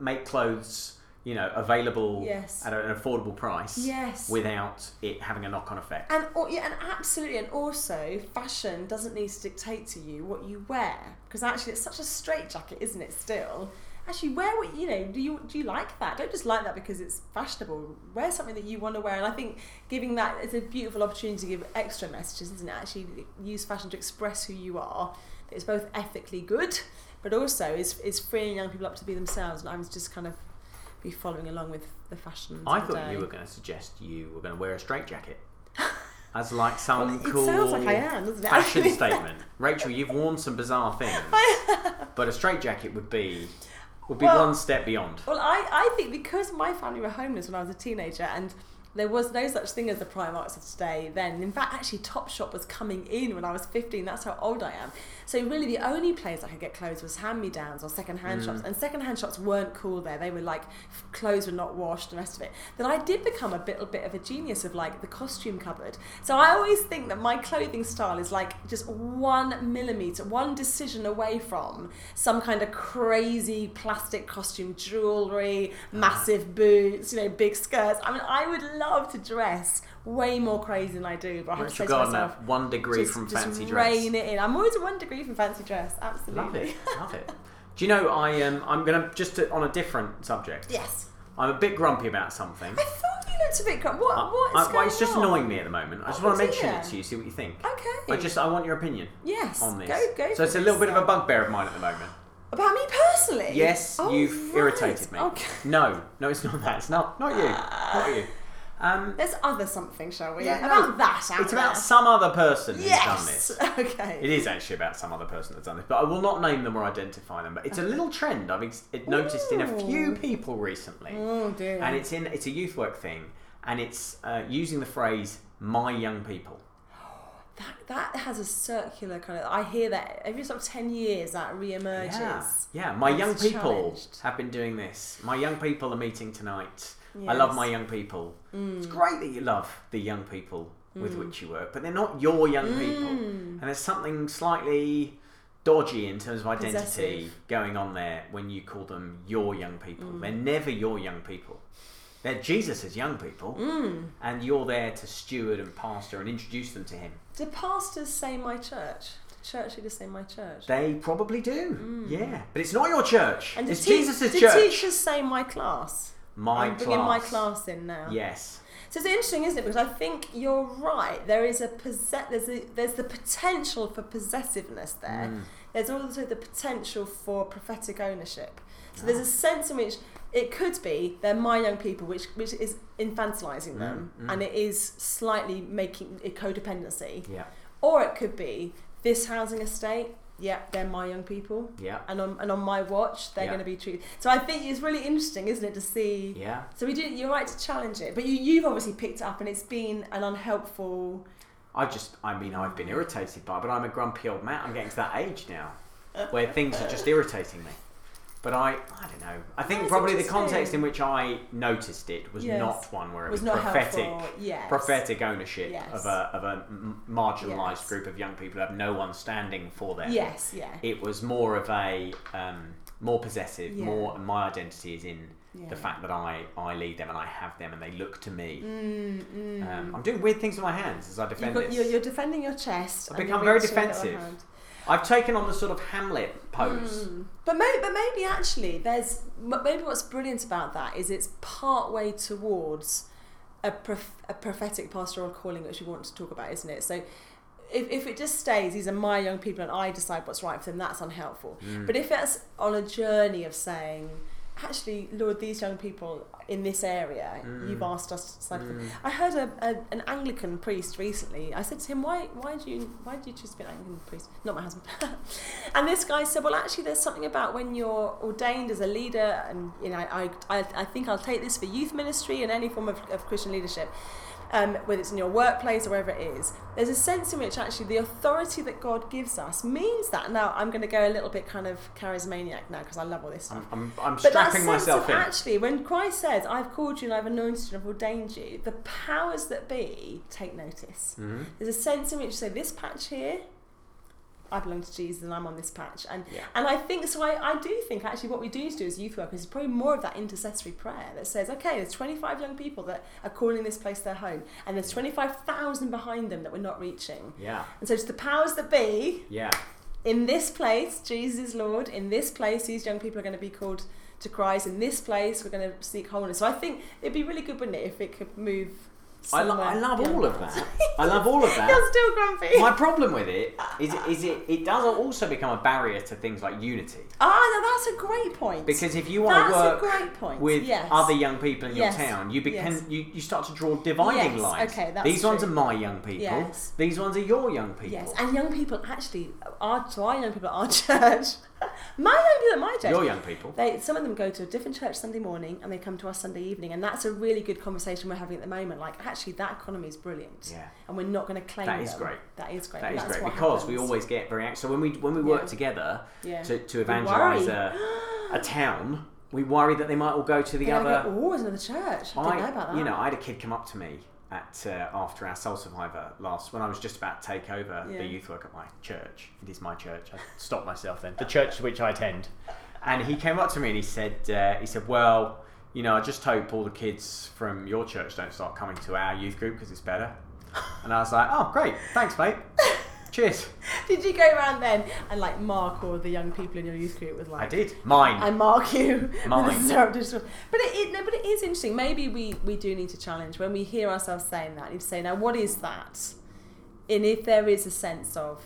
make clothes, you know, available Yes. at an affordable price, Yes. without it having a knock-on effect. And or, yeah, and absolutely, and also fashion doesn't need to dictate to you what you wear because actually it's such a straitjacket, isn't it? Still, actually wear what you know. Do you do you like that? Don't just like that because it's fashionable. Wear something that you want to wear, and I think giving that is a beautiful opportunity to give extra messages, isn't it? Actually, use fashion to express who you are. That is both ethically good, but also is is freeing young people up to be themselves. And I was just kind of be following along with the fashion. I thought you were going to suggest you were going to wear a straitjacket. As like some Well, it cool like am, fashion statement. Rachel, you've worn some bizarre things, but a straitjacket would be would be Well- one step beyond. Well, I, I think because my family were homeless when I was a teenager and there was no such thing as the Primarks of today then. In fact, actually, Topshop was coming in when I was 15. That's how old I am. So, really, the only place I could get clothes was hand me downs or second hand mm. shops. And second hand shops weren't cool there. They were like, clothes were not washed, the rest of it. Then I did become a bit, a bit of a genius of like the costume cupboard. So, I always think that my clothing style is like just one millimeter, one decision away from some kind of crazy plastic costume, jewelry, ah. massive boots, you know, big skirts. I mean, I would love to dress way more crazy than I do, but I have to say Rachel to myself, one degree just, from just fancy dress. rein it in. I'm always one degree from fancy dress. Absolutely. Love it, love it. Do you know I um, I'm gonna just to, on a different subject. Yes. I'm a bit grumpy about something. I thought you looked a bit. grumpy. what? I- what's I- going well, it's just on? annoying me at the moment. I just Oh, want to mention it to you, see what you think. Okay. I just I want your opinion yes. on this. Go go. so it's a little bit of a bugbear of mine at the moment. about me personally. Yes, Oh, you've right. irritated me. Okay. No, no, it's not that. It's not not you. Not you. Um, There's other something, shall we? Yeah, about no, that. It's about some other person who's done Yes. this. Okay. It is actually about some other person that's done this, but I will not name them or identify them. But it's a little trend I've ex- noticed in a few people recently, Oh dear. and it's in it's a youth work thing, and it's uh, using the phrase "my young people." that that has a circular kind of. I hear that every sort of ten years that re-emerges. Yeah, yeah. My It's young people challenged. have been doing this. My young people are meeting tonight. I love Mm. my young people. It's great that you love the young people with which you work, but they're not your young people. Mm. And there's something slightly dodgy in terms of identity Possessive. going on there when you call them your young people. Mm. They're never your young people. They're Jesus' young people, Mm. and you're there to steward and pastor and introduce them to Him. Do pastors say my church? Do church leaders say my church? They probably do, yeah. But it's not your church. Mm. and do it's te- Jesus' do church. teachers say my class? My I'm class. bringing my class in now. Yes. So it's interesting, isn't it? Because I think you're right. There is a possess- there's a there's the potential for possessiveness there. Mm. There's also the potential for prophetic ownership. So there's a sense in which it could be they're my young people, which which is infantilizing them, Mm, mm. and it is slightly making it codependency. Yeah. Or it could be this housing estate. Yeah, they're my young people, Yeah. and on and on my watch, they're Yeah. going to be treated. So I think it's really interesting, isn't it, to see. Yeah. So we do. You're right to challenge it, but you, you've obviously picked up, and it's been an unhelpful I just, I mean, I've been irritated by, it, but I'm a grumpy old man. I'm getting to that age now where things are just irritating me. But I, I don't know. I think That's probably the context in which I noticed it was Yes. not one where it Was was, not prophetic, helpful, yes. prophetic ownership Yes. of a of a m- marginalised Yes. group of young people who have no one standing for them. Yes, yeah. It was more of a um, more possessive, Yeah. more. My identity is in Yeah. the fact that I I lead them and I have them and they look to me. Mm, mm. Um, I'm doing weird things with my hands as I You've defend got, this. you're, you're defending your chest. I've and become you're very reaching your little defensive. hand. I've taken on the sort of Hamlet pose. Mm. But maybe, but maybe actually, there's maybe what's brilliant about that is it's part way towards a, prof- a prophetic pastoral calling, which we want to talk about, isn't it? So. If, if it just stays, these are my young people and I decide what's right for them, that's unhelpful. Mm. But if it's on a journey of saying, actually, Lord, these young people in this area, you've Mm. asked us to for. I heard a, a, an Anglican priest recently. I said to him, "Why, why do you, why do you choose to be an Anglican priest? Not my husband." and this guy said, "Well, actually, there's something about when you're ordained as a leader, and you know, I, I, I think I'll take this for youth ministry and any form of, of Christian leadership." Um, whether it's in your workplace or wherever it is, there's a sense in which actually the authority that God gives us means that. Now, I'm going to go a little bit kind of charismaniac now because I love all this stuff. I'm, I'm, I'm But that sense myself of in. actually, when Christ says, "I've called you and I've anointed you and I've ordained you," the powers that be take notice. Mhm. There's a sense in which you say, "This patch here, I belong to Jesus and I'm on this patch," and Yeah. and I think so. I, I do think actually what we do need to do as youth workers is probably more of that intercessory prayer that says, "Okay, there's 25 young people that are calling this place their home, and there's 25,000 behind them that we're not reaching." Yeah, And so it's the powers that be yeah. in this place, Jesus is Lord. In this place, these young people are going to be called to Christ. In this place, we're going to seek holiness. So I think it'd be really good, wouldn't it, if it could move. I, lo- I love all of that. I love all of that. You're still grumpy. My problem with it is, is it, it does also become a barrier to things like unity. ah, no, that's a great point. Because if you want that's to work a great point. with yes. other young people in Yes. your town, you become Yes. you, you start to draw dividing lines. okay, that's These ones are my young people. Yes. These ones are your young people. Yes, and young people actually, our, so our young people at our church, my young people at my church, Your young people. They, some of them go to a different church Sunday morning and they come to us Sunday evening, and that's a really good conversation we're having at the moment. Like, actually, that economy is brilliant, Yeah. and we're not going to claim that That is them. great. That is great. That is great because we always get very anxious. So when we when we work Yeah. together Yeah. to, to evangelise a, a town, we worry that they might all go to the They're other. go, oh, there's another church. I, didn't know about that. you know, I had a kid come up to me at uh, after our Soul Survivor last when I was just about to take over Yeah. the youth work at my church. It is my church. I stopped myself then. The church to which I attend. And he came up to me and he said, uh, he said, well, you know, I just hope all the kids from your church don't start coming to our youth group because it's better. And I was like, oh, great, thanks, mate. Cheers. Did you go around then and like mark all the young people in your youth group with like? I did. Mine. I mark you. Mine. a syrup dish. But it, it, no, but it is interesting. Maybe we, we do need to challenge when we hear ourselves saying that. Need to say now, what is that? And if there is a sense of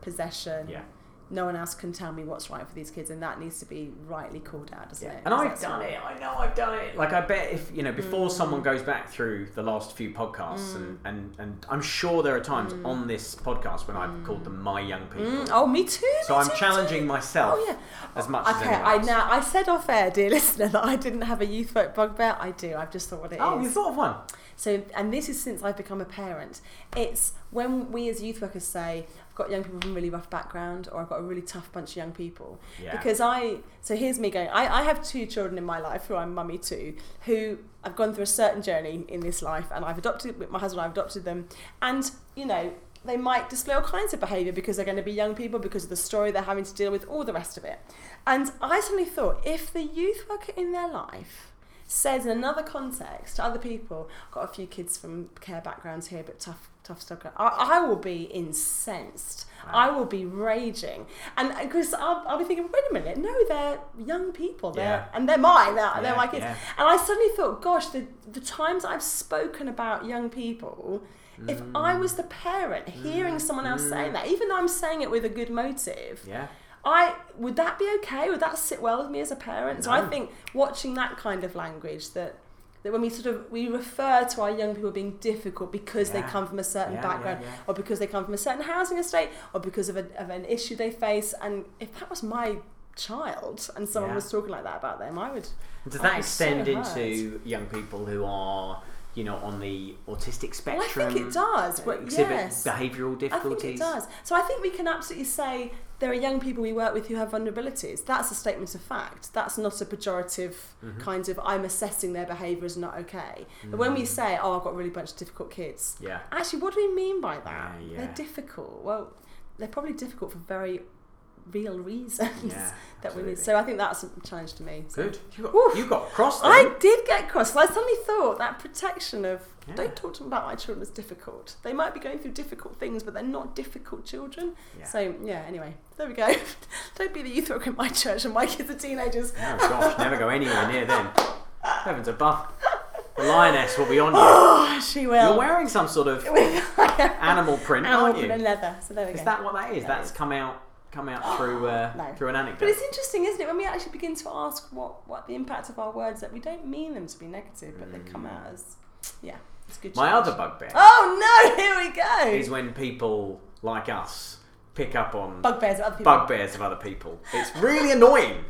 possession, yeah. No one else can tell me what's right for these kids, and that needs to be rightly called out, doesn't Yeah. it? And I've done it. I know I've done it. Like I bet if you know before Mm. someone goes back through the last few podcasts, and, and and I'm sure there are times on this podcast when I've called them my young people. Mm, oh, me too. So me I'm too, challenging too. myself Oh yeah. as much as Okay, anyone I now I said off air, dear listener, that I didn't have a youth folk bugbear. I do. I've just thought what it is. Oh, you thought of one? So, and this is since I've become a parent. It's when we as youth workers say, got young people from a really rough background, or I've got a really tough bunch of young people. Yeah. Because I, so here's me going, I, I have two children in my life who I'm mummy to, who I've gone through a certain journey in this life, and I've adopted, with my husband, I've adopted them. And, you know, they might display all kinds of behaviour because they're going to be young people, because of the story they're having to deal with, all the rest of it. And I suddenly thought, if the youth worker in their life says in another context to other people, I've got a few kids from care backgrounds here, but tough, tough stuff. I, I will be incensed. I will be raging, and uh, because I'll, I'll be thinking, wait a minute, no, they're young people, they're Yeah. and they're mine, they're, Yeah, they're my kids. yeah. And I suddenly thought, gosh, the the times I've spoken about young people. If I was the parent hearing mm. someone else mm. saying that, even though I'm saying it with a good motive, Yeah. I would that be okay? Would that sit well with me as a parent? So I think watching that kind of language that that when we sort of we refer to our young people being difficult because they come from a certain Yeah, yeah, background yeah. or because they come from a certain housing estate or because of, a, of an issue they face and if that was my child and someone Yeah. was talking like that about them I would Does I'd that be so extend into young people who are you know, on the autistic Well, I spectrum. think it does. But exhibit yes. behavioural I think it does. So I think we can absolutely say there are young people we work with who have vulnerabilities. That's a statement of fact. That's not a pejorative Mm-hmm. kind of I'm assessing their behaviour as not okay. But when we Mm. say, oh, I've got a really bunch of difficult kids, Yeah. actually, what do we mean by that? Yeah, yeah. They're difficult. Well, they're probably difficult for very real reasons Yeah, that we need. So I think that's a challenge to me. So. Good. You got, you got cross then. I did get cross. I suddenly thought that protection of Yeah. don't talk to them about my children is difficult. They might be going through difficult things, but they're not difficult children. Yeah. So yeah. Anyway, there we go. don't be the youth worker in my church, and my kids are teenagers. Oh gosh, never go anywhere near them. Heavens above. The lioness will be on you. Oh, she will. You're wearing some sort of animal print, Animal aren't you? print and leather. So there we Is go. that what that is? That That's is. come out come out through uh, No. through an anecdote. But it's interesting, isn't it, when we actually begin to ask what, what the impact of our words that we don't mean them to be negative, but they come out as yeah, it's good. Mm. My other bugbear Oh no! Here we go. is when people like us pick up on Bugbears of other people. bugbears of other people. It's really annoying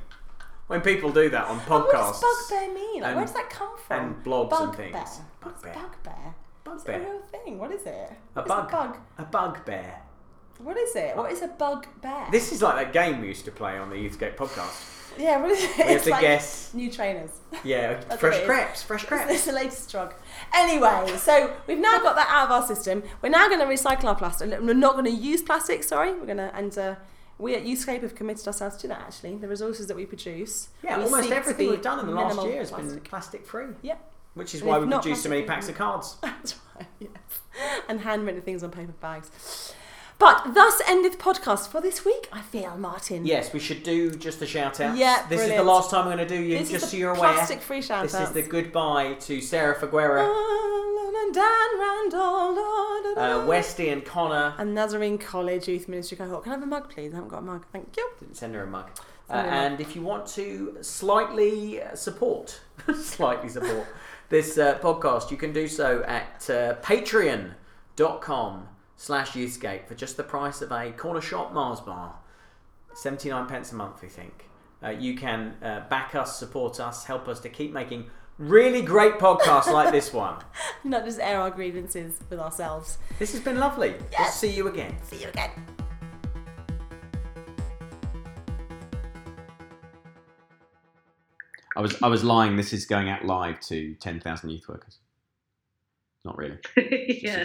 when people do that on podcasts. What does bugbear mean? Like, and- where does that come from? and blogs and bugbear. things. What's Bugbear. bugbear? Is it a real thing? What is it? A What bug. A bug. A bugbear. What is it? What is a bugbear? This is like that game we used to play on the Youthscape podcast. yeah, what is it? We have It's to like guess. New trainers. Yeah, That's fresh crepes, fresh crepes. It's the latest drug. Anyway, so we've now got that out of our system. We're now going to recycle our plastic. We're not going to use plastic. Sorry, we're going to and. Uh, we at Youthscape have committed ourselves to that actually. The resources that we produce. Yeah, we almost everything we've done in the last year has been plastic. plastic free. Yep. Which is And why we produce so many packs of cards. That's right, yes. And handwritten things on paper bags. But thus endeth podcast for this week, I feel, Martin. Yes, we should do just the shout outs. Yeah, This is the brilliant. last time I'm going to do you, This just is so you're aware. plastic free shout This is the goodbye to Sarah Figuera, Dan Randall. uh, Westy and Connor. And Nazarene College Youth Ministry cohort. Can I have a mug, please? I haven't got a mug. Thank you. Didn't send her a mug. Uh, Send her a mug. and if you want to slightly uh, support, slightly support this uh, podcast, you can do so at uh, patreon.com slash youthscape for just the price of a corner shop Mars bar. 79 pence a month, we think. Uh, you can uh, back us, support us, help us to keep making really great podcasts like this one. Not just air our grievances with ourselves. This has been lovely. We'll Yes. see you again. See you again. I was I was lying. This is going out live to ten thousand youth workers. Not really. yeah.